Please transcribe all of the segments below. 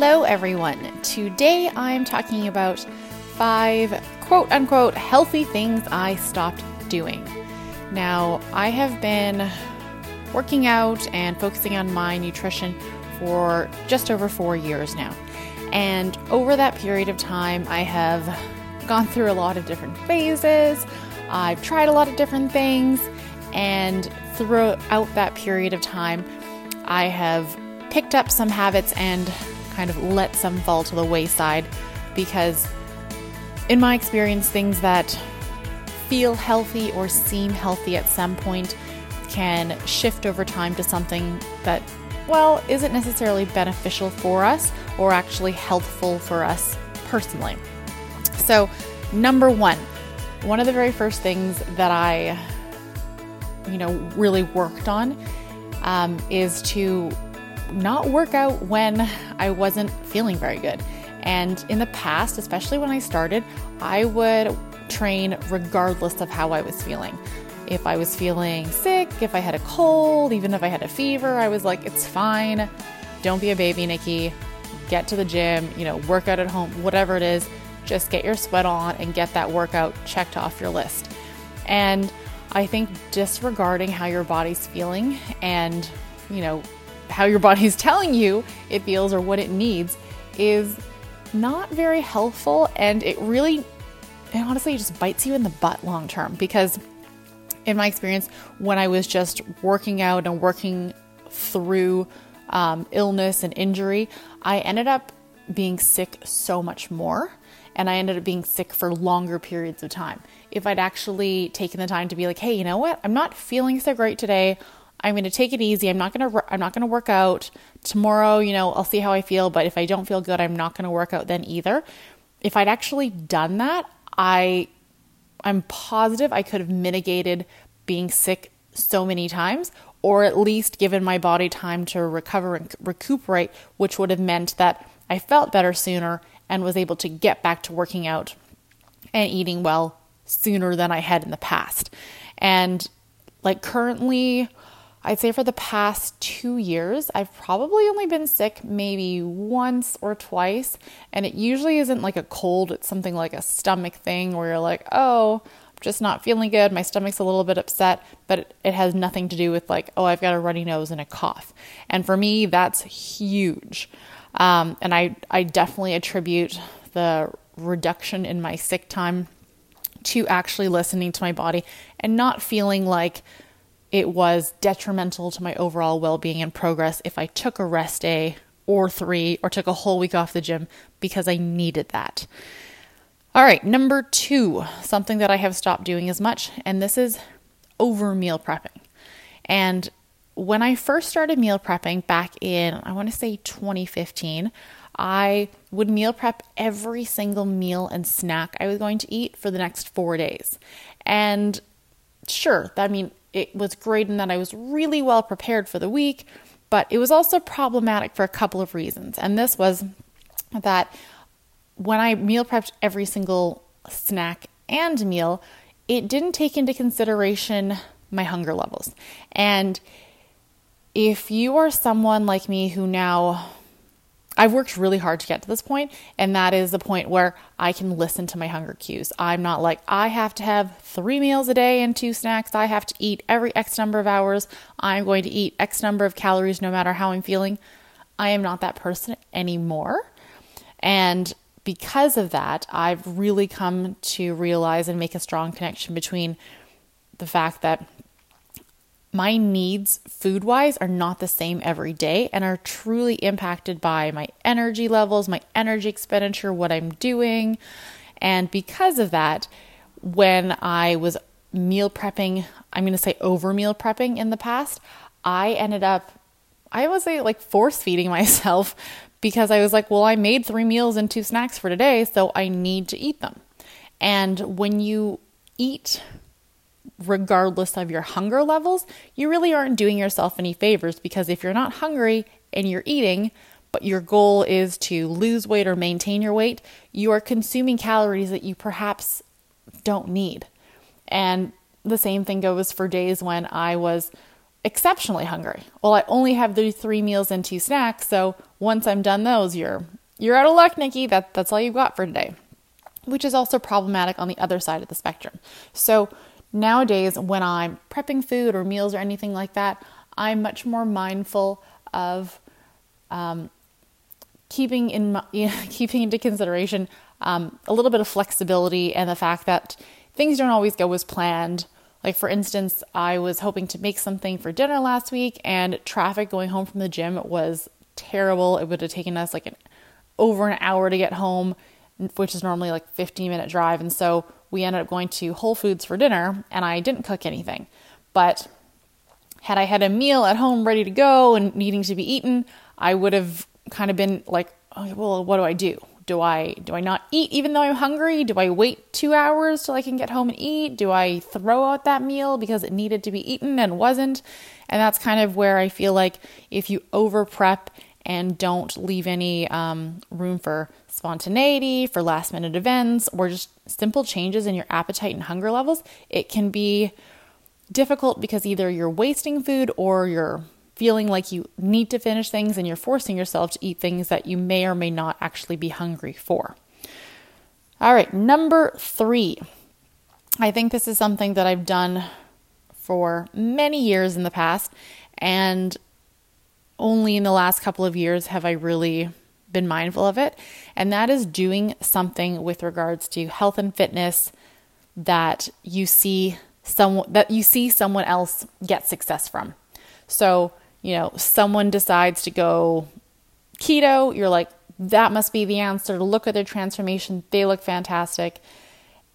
Hello, everyone. Today I'm talking about five quote unquote healthy things I stopped doing. Now, I have been working out and focusing on my nutrition for just over four years now. And over that period of time, I have gone through a lot of different phases. I've tried a lot of different things. And throughout that period of time, I have picked up some habits and kind of let some fall to the wayside because, in my experience, things that feel healthy or seem healthy at some point can shift over time to something that, well, isn't necessarily beneficial for us or actually healthful for us personally. So, number one, one of the very first things that I, you know, really worked on um, is to not work out when I wasn't feeling very good. And in the past, especially when I started, I would train regardless of how I was feeling. If I was feeling sick, if I had a cold, even if I had a fever, I was like, it's fine. Don't be a baby, Nikki. Get to the gym, you know, work out at home, whatever it is. Just get your sweat on and get that workout checked off your list. And I think disregarding how your body's feeling and, you know, how your body's telling you it feels or what it needs is not very helpful and it really and honestly it just bites you in the butt long term because in my experience when i was just working out and working through um, illness and injury i ended up being sick so much more and i ended up being sick for longer periods of time. If i'd actually taken the time to be like hey you know what? I'm not feeling so great today I'm going to take it easy. I'm not going to I'm not going to work out tomorrow, you know, I'll see how I feel, but if I don't feel good, I'm not going to work out then either. If I'd actually done that, I I'm positive I could have mitigated being sick so many times or at least given my body time to recover and recuperate, which would have meant that I felt better sooner and was able to get back to working out and eating well sooner than I had in the past. And like currently I'd say for the past two years, I've probably only been sick maybe once or twice. And it usually isn't like a cold, it's something like a stomach thing where you're like, oh, I'm just not feeling good. My stomach's a little bit upset, but it has nothing to do with like, oh, I've got a runny nose and a cough. And for me, that's huge. Um, and I, I definitely attribute the reduction in my sick time to actually listening to my body and not feeling like, it was detrimental to my overall well being and progress if I took a rest day or three or took a whole week off the gym because I needed that. All right, number two, something that I have stopped doing as much, and this is over meal prepping. And when I first started meal prepping back in, I want to say 2015, I would meal prep every single meal and snack I was going to eat for the next four days. And sure, I mean, it was great in that I was really well prepared for the week, but it was also problematic for a couple of reasons. And this was that when I meal prepped every single snack and meal, it didn't take into consideration my hunger levels. And if you are someone like me who now I've worked really hard to get to this point, and that is the point where I can listen to my hunger cues. I'm not like, I have to have three meals a day and two snacks. I have to eat every X number of hours. I'm going to eat X number of calories no matter how I'm feeling. I am not that person anymore. And because of that, I've really come to realize and make a strong connection between the fact that my needs food wise are not the same every day and are truly impacted by my energy levels, my energy expenditure, what I'm doing. And because of that, when I was meal prepping, I'm going to say over meal prepping in the past, I ended up, I say like force feeding myself because I was like, well, I made three meals and two snacks for today, so I need to eat them. And when you eat regardless of your hunger levels, you really aren't doing yourself any favors because if you're not hungry and you're eating, but your goal is to lose weight or maintain your weight, you are consuming calories that you perhaps don't need. And the same thing goes for days when I was exceptionally hungry. Well, I only have the three meals and two snacks, so once I'm done those, you're you're out of luck, Nikki. That that's all you've got for today. Which is also problematic on the other side of the spectrum. So nowadays, when I'm prepping food or meals or anything like that, I'm much more mindful of um, keeping in keeping into consideration um, a little bit of flexibility and the fact that things don't always go as planned. Like, for instance, I was hoping to make something for dinner last week, and traffic going home from the gym was terrible. It would have taken us like an, over an hour to get home, which is normally like 15 minute drive. And so we ended up going to Whole Foods for dinner, and I didn't cook anything. But had I had a meal at home ready to go and needing to be eaten, I would have kind of been like, oh, well, what do I do? do I do I not eat even though I'm hungry? Do I wait 2 hours till I can get home and eat? Do I throw out that meal because it needed to be eaten and wasn't? And that's kind of where I feel like if you over prep and don't leave any um, room for spontaneity, for last minute events, or just simple changes in your appetite and hunger levels, it can be difficult because either you're wasting food or you're feeling like you need to finish things and you're forcing yourself to eat things that you may or may not actually be hungry for. All right, number three. I think this is something that I've done for many years in the past, and only in the last couple of years have I really been mindful of it, and that is doing something with regards to health and fitness that you see someone that you see someone else get success from. So, you know, someone decides to go keto, you're like, that must be the answer. Look at their transformation. They look fantastic.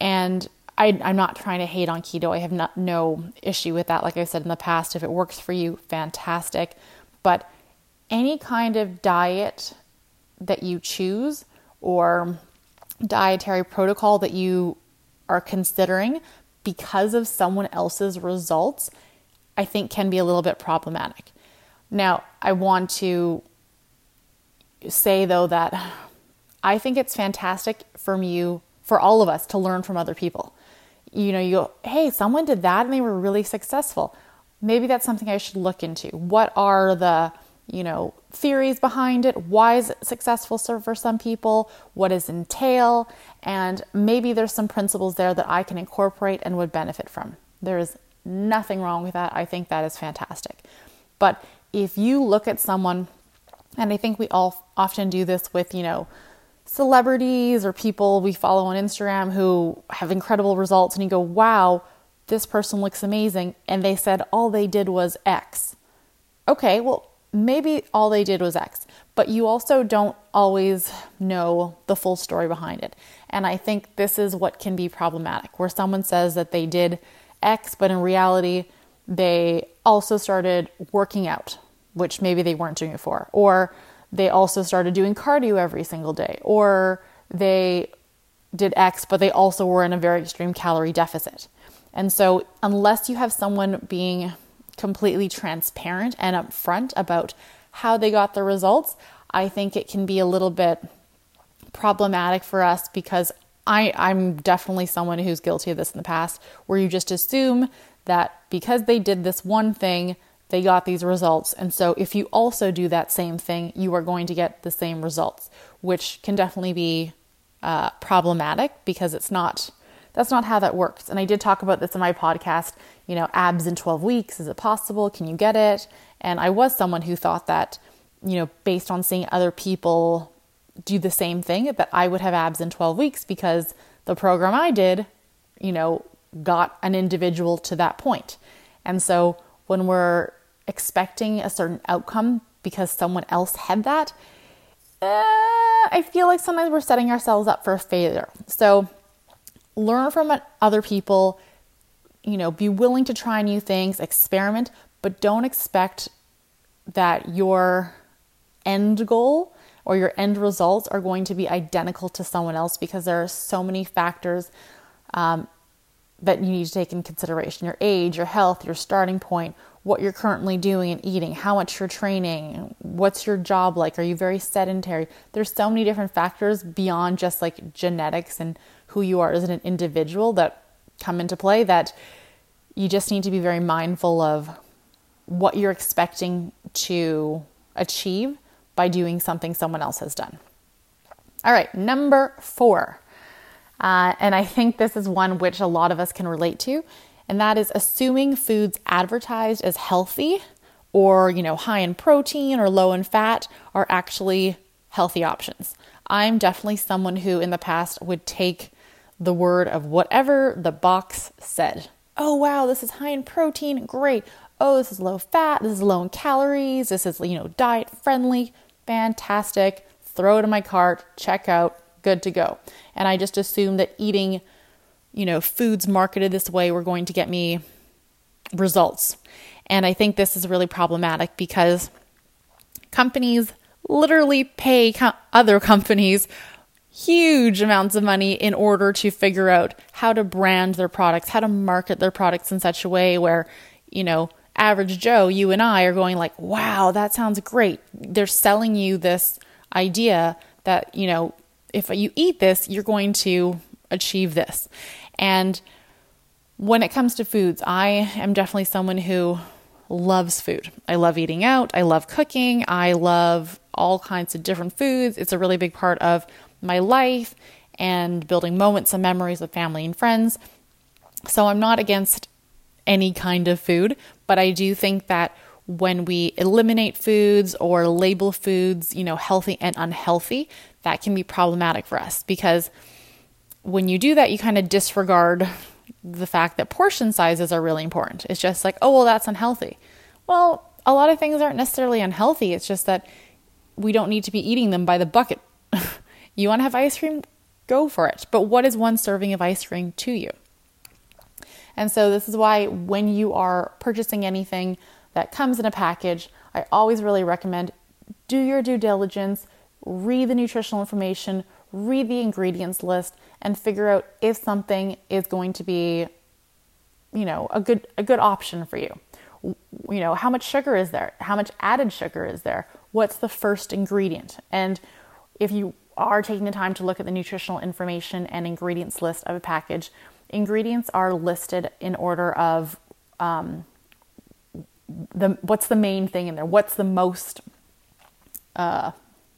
And I, am not trying to hate on keto. I have not, no issue with that. Like I said in the past, if it works for you, fantastic. But any kind of diet that you choose or dietary protocol that you are considering because of someone else's results, I think can be a little bit problematic. Now, I want to say though that I think it's fantastic from you, for all of us, to learn from other people. You know, you go, hey, someone did that and they were really successful. Maybe that's something I should look into. What are the, you know, theories behind it? Why is it successful for some people? What does entail? And maybe there's some principles there that I can incorporate and would benefit from. There is nothing wrong with that. I think that is fantastic. But if you look at someone, and I think we all often do this with, you know, celebrities or people we follow on Instagram who have incredible results, and you go, wow, this person looks amazing, and they said all they did was X. Okay, well, maybe all they did was X, but you also don't always know the full story behind it. And I think this is what can be problematic, where someone says that they did X, but in reality, they also started working out, which maybe they weren't doing before, or they also started doing cardio every single day, or they did X, but they also were in a very extreme calorie deficit. And so, unless you have someone being completely transparent and upfront about how they got the results, I think it can be a little bit problematic for us because I, I'm definitely someone who's guilty of this in the past, where you just assume that because they did this one thing, they got these results. And so if you also do that same thing, you are going to get the same results, which can definitely be uh, problematic because it's not that's not how that works. And I did talk about this in my podcast, you know, abs in 12 weeks, is it possible? Can you get it? And I was someone who thought that, you know, based on seeing other people do the same thing, that I would have abs in 12 weeks because the program I did, you know, got an individual to that point. And so when we're expecting a certain outcome because someone else had that, uh, I feel like sometimes we're setting ourselves up for failure. So learn from other people, you know, be willing to try new things, experiment, but don't expect that your end goal or your end results are going to be identical to someone else because there are so many factors um, that you need to take in consideration your age, your health, your starting point, what you're currently doing and eating, how much you're training, what's your job like, are you very sedentary? There's so many different factors beyond just like genetics and who you are as an individual that come into play that you just need to be very mindful of what you're expecting to achieve by doing something someone else has done. All right, number four. Uh, and I think this is one which a lot of us can relate to, and that is assuming foods advertised as healthy or, you know, high in protein or low in fat are actually healthy options. I'm definitely someone who in the past would take the word of whatever the box said. Oh, wow, this is high in protein. Great. Oh, this is low fat. This is low in calories. This is, you know, diet friendly. Fantastic. Throw it in my cart. Check out. Good to go. And I just assumed that eating, you know, foods marketed this way were going to get me results. And I think this is really problematic because companies literally pay co- other companies huge amounts of money in order to figure out how to brand their products, how to market their products in such a way where, you know, average Joe, you and I are going like, "Wow, that sounds great." They're selling you this idea that, you know, if you eat this, you're going to achieve this. And when it comes to foods, I am definitely someone who loves food. I love eating out, I love cooking, I love all kinds of different foods. It's a really big part of my life and building moments and memories with family and friends. So I'm not against any kind of food, but I do think that when we eliminate foods or label foods, you know, healthy and unhealthy, that can be problematic for us because when you do that, you kind of disregard the fact that portion sizes are really important. It's just like, oh, well, that's unhealthy. Well, a lot of things aren't necessarily unhealthy. It's just that we don't need to be eating them by the bucket. you want to have ice cream? Go for it. But what is one serving of ice cream to you? And so, this is why when you are purchasing anything that comes in a package, I always really recommend do your due diligence, read the nutritional information, read the ingredients list, and figure out if something is going to be, you know, a good a good option for you. You know, how much sugar is there? How much added sugar is there? what's the first ingredient. And if you are taking the time to look at the nutritional information and ingredients list of a package, ingredients are listed in order of um, the what's the main thing in there. What's the most uh,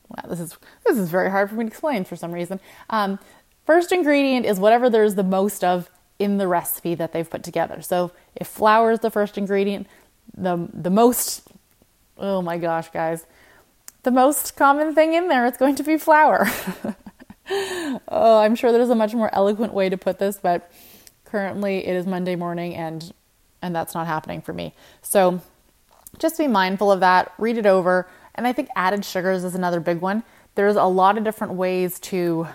wow, this is this is very hard for me to explain for some reason. Um, first ingredient is whatever there's the most of in the recipe that they've put together. So if flour is the first ingredient, the the most oh my gosh, guys, the most common thing in there is going to be flour. oh, I'm sure there's a much more eloquent way to put this, but currently it is Monday morning and and that's not happening for me. So just be mindful of that, read it over, and I think added sugars is another big one. There's a lot of different ways to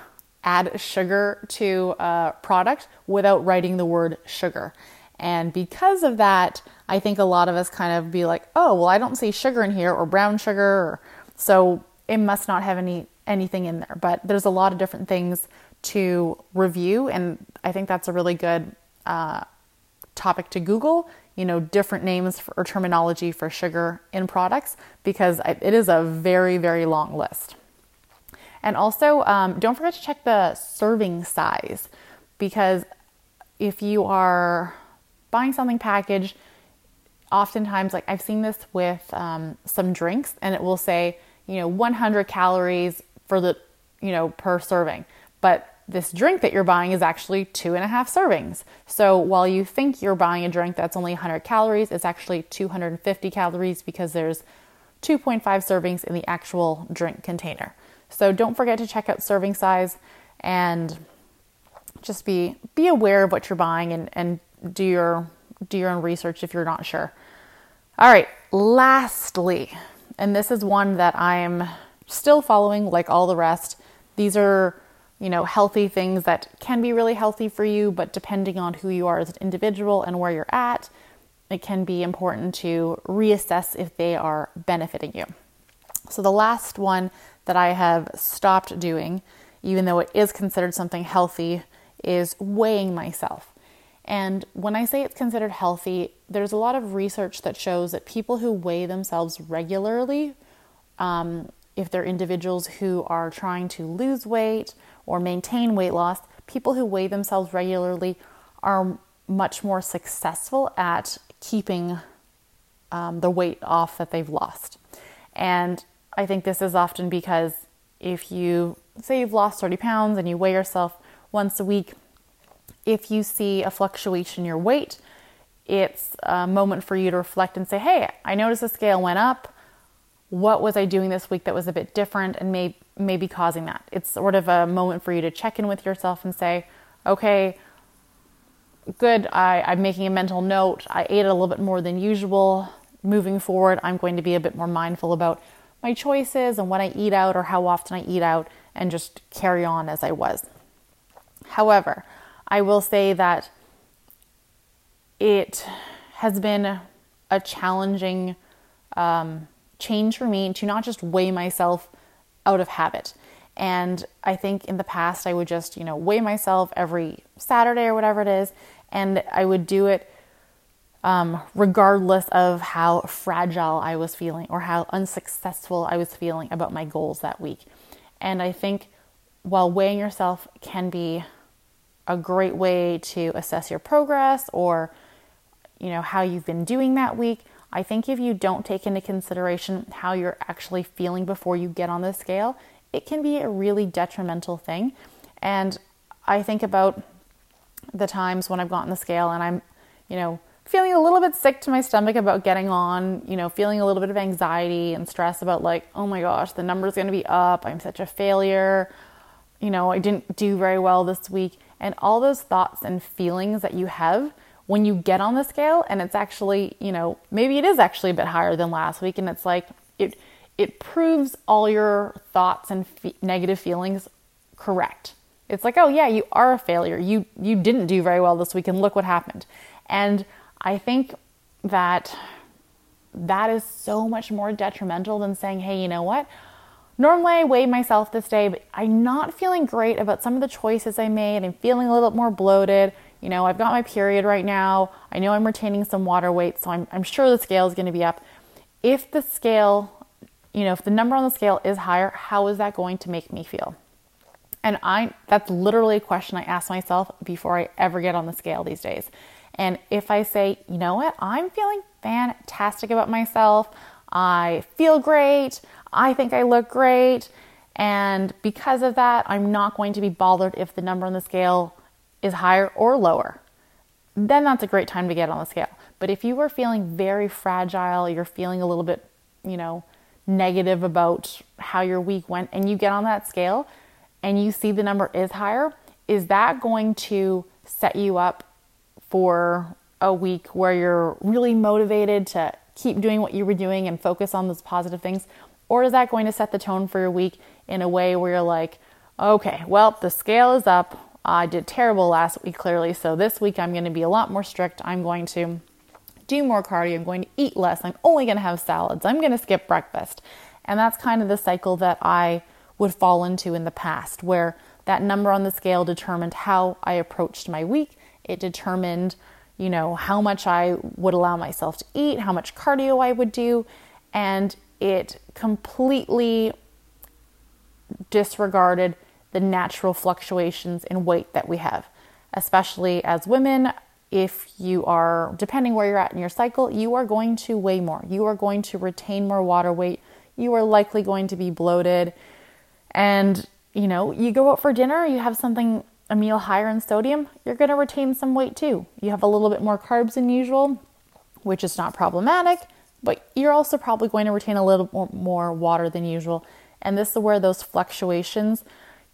add sugar to a product without writing the word sugar. And because of that, I think a lot of us kind of be like, oh, well, I don't see sugar in here, or brown sugar, or so it must not have any anything in there. But there's a lot of different things to review, and I think that's a really good uh, topic to Google. You know, different names for, or terminology for sugar in products because it is a very very long list. And also, um, don't forget to check the serving size because if you are buying something packaged, oftentimes, like I've seen this with um, some drinks, and it will say, you know, 100 calories for the, you know, per serving. But this drink that you're buying is actually two and a half servings. So while you think you're buying a drink that's only 100 calories, it's actually 250 calories because there's 2.5 servings in the actual drink container. So don't forget to check out serving size and just be be aware of what you're buying and, and do your do your own research if you're not sure. All right, lastly, and this is one that I'm still following like all the rest. These are, you know, healthy things that can be really healthy for you, but depending on who you are as an individual and where you're at, it can be important to reassess if they are benefiting you. So, the last one that I have stopped doing, even though it is considered something healthy, is weighing myself. And when I say it's considered healthy, there's a lot of research that shows that people who weigh themselves regularly, um, if they're individuals who are trying to lose weight or maintain weight loss, people who weigh themselves regularly are much more successful at keeping um, the weight off that they've lost. And I think this is often because if you say you've lost 30 pounds and you weigh yourself once a week, if you see a fluctuation in your weight, it's a moment for you to reflect and say, hey, I noticed the scale went up. What was I doing this week that was a bit different and may, maybe causing that? It's sort of a moment for you to check in with yourself and say, okay, good, I, I'm making a mental note. I ate a little bit more than usual. Moving forward, I'm going to be a bit more mindful about my choices and what I eat out or how often I eat out and just carry on as I was. However, I will say that it has been a challenging um, change for me to not just weigh myself out of habit. And I think in the past, I would just, you know, weigh myself every Saturday or whatever it is, and I would do it um, regardless of how fragile I was feeling or how unsuccessful I was feeling about my goals that week. And I think while weighing yourself can be a great way to assess your progress or you know how you've been doing that week, I think if you don't take into consideration how you're actually feeling before you get on the scale, it can be a really detrimental thing. And I think about the times when I've gotten the scale and I'm, you know, feeling a little bit sick to my stomach about getting on, you know, feeling a little bit of anxiety and stress about like, oh my gosh, the number's going to be up. I'm such a failure. You know, I didn't do very well this week. And all those thoughts and feelings that you have when you get on the scale and it's actually, you know, maybe it is actually a bit higher than last week and it's like it it proves all your thoughts and negative feelings correct. It's like, "Oh yeah, you are a failure. You you didn't do very well this week and look what happened." And I think that that is so much more detrimental than saying, "Hey, you know what? Normally I weigh myself this day, but I'm not feeling great about some of the choices I made. I'm feeling a little bit more bloated you know, I've got my period right now. I know I'm retaining some water weight, so I'm, I'm sure the scale is going to be up. If the scale, you know, if the number on the scale is higher, how is that going to make me feel? And I that's literally a question I ask myself before I ever get on the scale these days. And if I say, you know what, I'm feeling fantastic about myself, I feel great, I think I look great, and because of that, I'm not going to be bothered if the number on the scale is higher or lower, then that's a great time to get on the scale. But if you are feeling very fragile, you're feeling a little bit, you know, negative about how your week went, and you get on that scale and you see the number is higher, is that going to set you up for a week where you're really motivated to keep doing what you were doing and focus on those positive things? Or is that going to set the tone for your week in a way where you're like, okay, well, the scale is up. I did terrible last week, clearly. So this week I'm going to be a lot more strict. I'm going to do more cardio. I'm going to eat less. I'm only going to have salads. I'm going to skip breakfast. And that's kind of the cycle that I would fall into in the past, where that number on the scale determined how I approached my week. It determined, you know, how much I would allow myself to eat, how much cardio I would do. And it completely disregarded the natural fluctuations in weight that we have, especially as women. If you are, depending where you're at in your cycle, you are going to weigh more. You are going to retain more water weight. You are likely going to be bloated. And, you know, you go out for dinner, you have something, a meal higher in sodium, you're going to retain some weight too. You have a little bit more carbs than usual, which is not problematic, but you're also probably going to retain a little more, water than usual. And this is where those fluctuations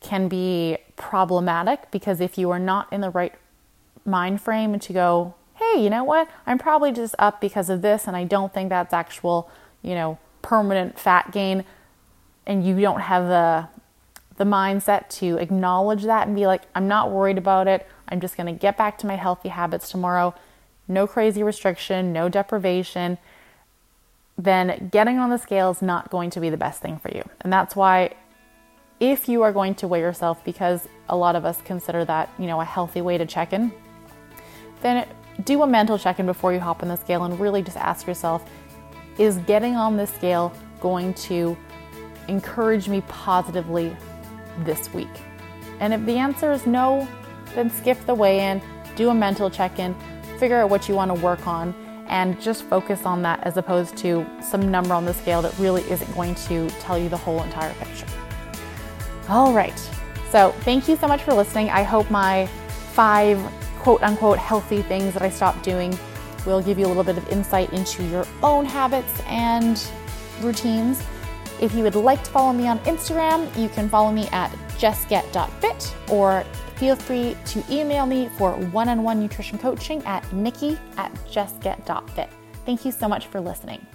can be problematic because if you are not in the right mind frame to go, hey, you know what? I'm probably just up because of this and I don't think that's actual, you know, permanent fat gain and you don't have the the mindset to acknowledge that and be like, I'm not worried about it. I'm just going to get back to my healthy habits tomorrow. No crazy restriction, no deprivation. Then getting on the scale is not going to be the best thing for you. And that's why if you are going to weigh yourself, because a lot of us consider that, you know, a healthy way to check in, then do a mental check in before you hop on the scale and really just ask yourself is getting on this scale going to encourage me positively this week? And if the answer is no, then skip the weigh in, do a mental check in, figure out what you want to work on, and just focus on that as opposed to some number on the scale that really isn't going to tell you the whole entire picture. All right. So, thank you so much for listening. I hope my five quote unquote healthy things that I stopped doing will give you a little bit of insight into your own habits and routines. If you would like to follow me on Instagram, you can follow me at justget.fit or feel free to email me for one on one nutrition coaching at nikki at justget.fit. Thank you so much for listening.